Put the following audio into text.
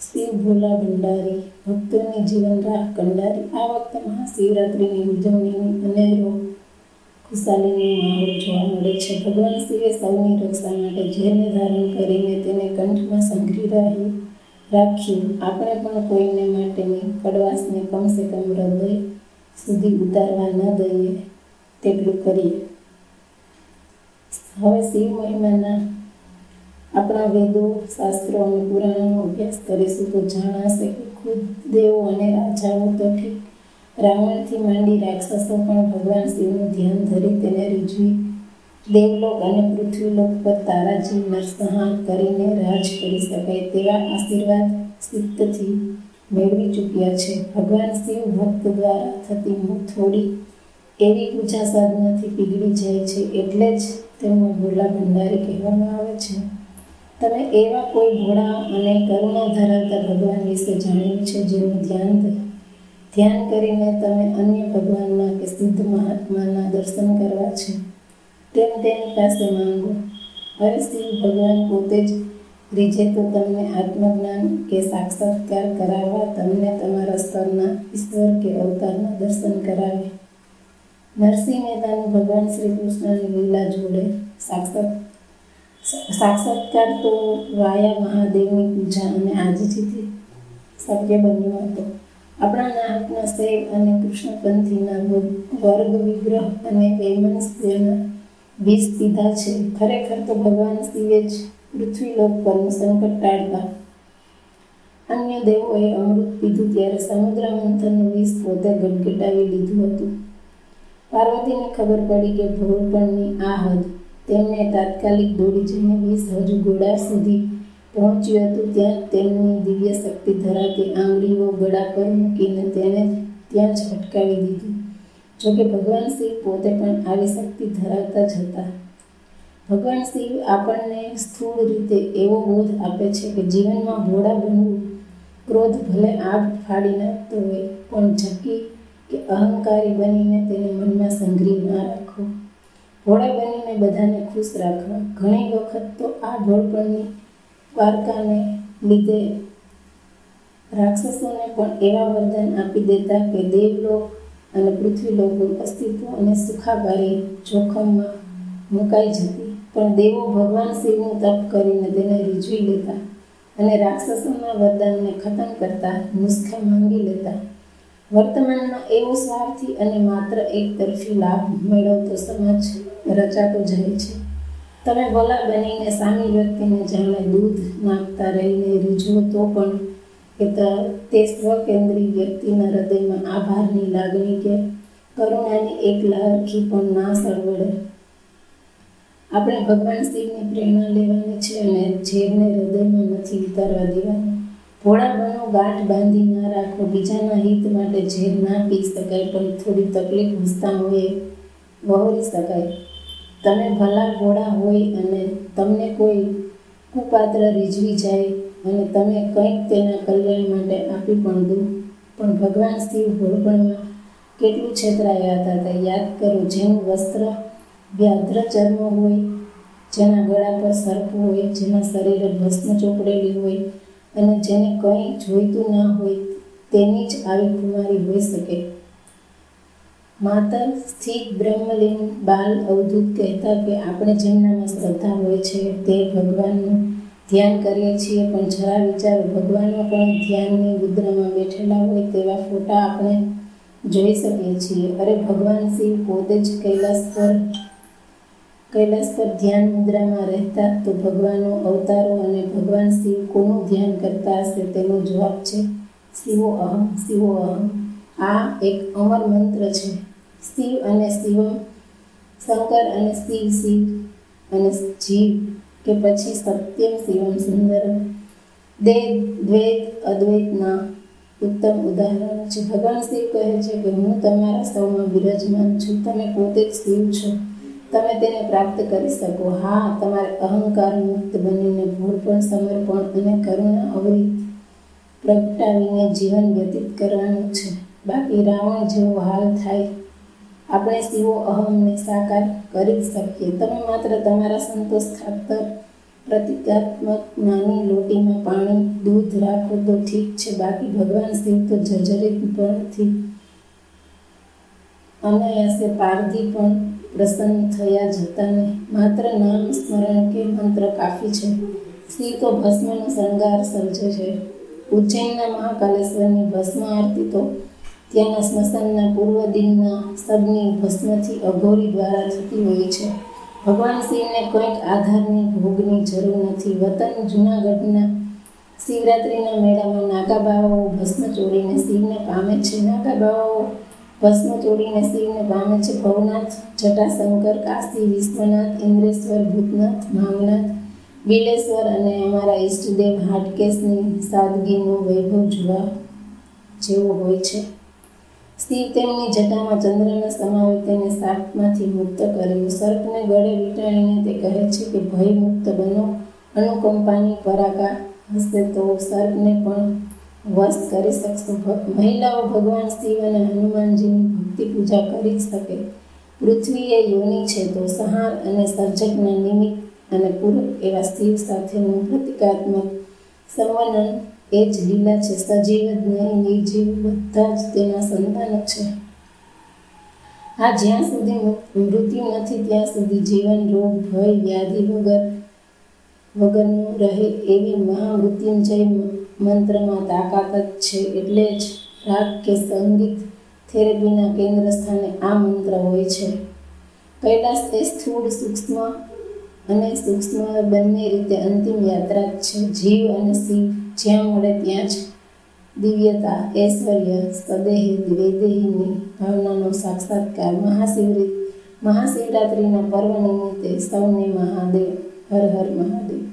શિવ ભોલા ભંડારી, ભક્તોની જીવન રાહ કંડારી, આ વખતે મહાશિવરાત્રિની ઉજવણીની અનેરો ખુશાલીનો માહોલ જોવા મળે છે. ભગવાન શિવે સૌની રક્ષા માટે ઝેરને ધારણ કરીને તેને કંઠમાં સંઘરી રહી રાખ્યું. આપણે પણ કોઈને માટેની કડવાશને કમસે કમ હૃદય સુધી ઉતારવા ન દઈએ તેટલું કરીએ. હવે શિવ મહિમાના આપણા વેદો, શાસ્ત્રો અને પુરાણોનો અભ્યાસ કરીશું તો જણાશે કે ખુદ દેવો અને રાજાઓ તો ઠીક રાવણથી માંડી રાક્ષસો પણ ભગવાન શિવનું ધ્યાન ધરી તેને રીઝવી દેવલોક અને પૃથ્વીલોક પર તારાજી નરસંહાર કરીને રાજ કરી શકાય તેવા આશીર્વાદ સિદ્ધથી મેળવી ચૂક્યા છે. ભગવાન શિવ ભક્ત દ્વારા થતી થોડી એવી પૂજા સાધનાથી પીગળી જાય છે એટલે જ તેમને ભોલા ભંડારી કહેવામાં આવે છે. તમે એવા કોઈ ભોળા અને કરુણા ધરાવતા ભગવાન વિશે જાણ્યું છે જેનું ધ્યાન ધ્યાન કરીને તમે અન્ય ભગવાનના કે સિદ્ધ મહાત્માના દર્શન કરવા છે? તેમ તેની પાસે માંગો. શિવ ભગવાન પોતે જ રીજે તો તમને આત્મજ્ઞાન કે સાક્ષાત્કાર કરાવવા તમને તમારા સ્તરના ઈશ્વર કે અવતારના દર્શન કરાવે. નરસિંહ મહેતાનું ભગવાન શ્રી કૃષ્ણની લીલા જોડે સાક્ષાત સાક્ષાત્કાર તો વાયા મહાદેવની પૂજા અને આજથી શક્ય બન્યો હતો. આપણા નાહકના શૈવ અને કૃષ્ણપંથીના વર્ગ વિગ્રહ અને વૈમનસ્યના બીજ પીધા છે. ખરેખર તો ભગવાન શિવે જ પૃથ્વીલોક પરનું સંકટ ટાળતા. અન્ય દેવોએ અમૃત પીધું ત્યારે સમુદ્ર મંથનનું વિષ પોતે ગટગટાવી લીધું હતું. પાર્વતીને ખબર પડી કે ભોળપણની આ હદ તેમને તાત્કાલિક દોડી જઈને વીસ હજુ ગોળા સુધી પહોંચ્યું હતું, ત્યાં તેમની દિવ્ય શક્તિ ધરાવતી આંગળીઓ ગળા પર મૂકીને તેને ત્યાં જ અટકાવી દીધી. જોકે ભગવાન શિવ પોતે પણ આવી શક્તિ ધરાવતા જ હતા. ભગવાન શિવ આપણને સ્થૂળ રીતે એવો બોધ આપે છે કે જીવનમાં ભોળા બનવું ક્રોધ ભલે આગ ફાડી નાખતો હોય, પણ ઝકી કે અહંકારી બનીને તેને મનમાં સંઘરી ના રાખો. ભોળા બનીને બધાને ખુશ રાખવા. ઘણી વખત તો આ ઢોળપણની વાર્તાને લીધે રાક્ષસોને પણ એવા વરદાન આપી દેતા કે દેવલોક અને પૃથ્વીલોકનું અસ્તિત્વ અને સુખાકારી જોખમમાં મુકાઈ જતી. પણ દેવો ભગવાન શિવનું તપ કરીને તેને રીઝવી લેતા અને રાક્ષસોના વરદાનને ખતમ કરતા નુસ્ખા માંગી લેતા. વર્તમાનમાં એવો સ્વાર્થી અને માત્ર એક તરફી લાભ મેળવતો સમાજ રચાતો જાય છે. તમે ભલા બનીને સામી વ્યક્તિને જાણે દૂધ નાખતા રહીને રીઝવો તો પણ કે તે સ્વકેન્દ્રી વ્યક્તિના હૃદયમાં આભારની લાગણી કે કરુણાની એક લહરખી પણ ના સળવડે આપણે ભગવાન શિવની પ્રેરણા લેવાની છે અને ઝેરને હૃદયમાં નથી ઉતારવા દેવાની. બનો ગાંઠ બાંધી ના રાખો, બીજાના હિત માટે ઝેર ના પી શકાય, પણ થોડી તકલીફ હસતા હોય વહોરી શકાય. તમે ભલા ભોળા હોય અને તમને કોઈ કુપાત્ર રીઝવી જાય અને તમે કંઈક તેના કલ્યાણ માટે આપી પણ દો. પણ ભગવાન શિવ ભોળપણમાં કેટલું છેતરાયા હતા યાદ કરો, જેનું વસ્ત્ર વ્યાધ્ર ચર્મ હોય, જેના ગળા પર સર્પ હોય, જેના શરીરે ભસ્મ ચોપડેલી હોય અને જેને કંઈ જોઈતું ના હોય તેની જ આવી કુમારી હોઈ શકે. માતા સ્થિત બ્રહ્મલીન બાલ અવધૂત કહેતા કે આપણે જેમનામાં શ્રદ્ધા હોય છે તે ભગવાનનું ધ્યાન કરીએ છીએ, પણ જરા વિચારો, ભગવાનમાં પણ ધ્યાનની મુદ્રામાં બેઠેલા હોય તેવા ફોટા આપણે જોઈ શકીએ છીએ. અરે ભગવાન શિવ પોતે જ કૈલાસ પર કૈલાસ પર ધ્યાન મુદ્રામાં રહેતા તો ભગવાનનો અવતારો અને ભગવાન શિવ કોનું ધ્યાન કરતા હશે તેનો જવાબ છે શિવો અહમ શિવો અહમ. આ એક અમર મંત્ર છે. શિવ અને શિવમ શંકર અને શિવ શિવ અને જીવ, કે પછી સત્યમ, શિવમ સુંદરમ દે દ્વૈત અદ્વૈતના ઉત્તમ ઉદાહરણ છે. ભગવાન શિવ કહે છે કે હું તમારા સૌમાં બિરાજમાન છું. તમે પોતે જ શિવ છો. તમે તેને પ્રાપ્ત કરી શકો. હા, તમારે અહંકાર મુક્ત બનીને ભૂળપણ સમર્પણ અને કરુણા અવરિત પ્રગટાવીને જીવન વ્યતીત કરવાનું છે. બાકી રાવણ જેવો હાલ થાય આપણે શિવો અહમને સાકાર કરી શકીએ. તમે માત્ર તમારા સંતોષ ખાતર પ્રતિકાત્મક નાની લોટીમાં પાણી દૂધ રાખો તો ઠીક છે. બાકી ભગવાન શિવ તો જર્જરિત પણથી અનાયાસે પારધી પણ પ્રસન્ન થયા જતા નહીં. માત્ર નામ સ્મરણ કે મંત્ર કાફી છે. શિવ તો ભસ્મનો શૃંગાર સર્જે છે. ઉજ્જૈનના મહાકાલેશ્વરની ભસ્મ આરતી તો ત્યાંના સ્મશાનના પૂર્વ દિનના સબની ભસ્મથી અઘોરી દ્વારા થતી હોય છે. ભગવાન શિવને કોઈક આધારની ભોગની જરૂર નથી. વતન જૂનાગઢના શિવરાત્રિના મેળામાં નાગાબાવાઓ ભસ્મ ચોડીને શિવને પામે છે. નાગાબાવાઓ ભસ્મ ચોડીને શિવને પામે છે. ભવનાથ, જટાશંકર, કાશી, વિશ્વનાથ, ઇન્દ્રેશ્વર, ભૂતનાથ ભાવનાથ બિલેશ્વર અને અમારા ઈષ્ટદેવ હાટકેશની સાદગીનો વૈભવ જોવા જેવો હોય છે. શિવ તેમની જટામાં ચંદ્રના સમાવે તેને સાપમાંથી મુક્ત કર્યું. સર્પને ગળે વીટાળીને તે કહે છે કે, ભય મુક્ત બનો. અનુકંપાની પરાકા હશે તો સર્પને પણ વશ કરી શકશો. મહિલાઓ ભગવાન શિવ અને હનુમાનજીની ભક્તિ પૂજા કરી શકે. પૃથ્વી એ યોની છે તો સહાર અને સર્જકના નિમિત્ત અને પૂરક એવા શિવ સાથેનું પ્રતિકાત્મક સંવર્ણન એ જ લીલા છે સજીવ જ્ઞાની નિર્જીવ બધા જ તેના સંતાન છે. આ જ્યાં સુધી મૃત્યુ નથી ત્યાં સુધી જીવન, રોગ, ભય, વ્યાધિ વગર, વગરનું રહે એવી મહામૃત્યુંજય મંત્રમાં તાકાત જ છે. એટલે જ રાગ કે સંગીત થેરેપીના કેન્દ્ર સ્થાને આ મંત્ર હોય છે. કૈલાસ એ સ્થૂળ સૂક્ષ્મ અને સૂક્ષ્મ બંને રીતે અંતિમ યાત્રા છે. જીવ અને શિવ જ્યાં મળે ત્યાં જ દિવ્યતા, ઐશ્વર્ય, સ્વદેહી વૈદેહીની ભાવનાનો સાક્ષાત્કાર, મહાશિવરી, મહાશિવરાત્રિના પર્વ નિમિત્તે સૌને મહાદેવ, હર હર મહાદેવ.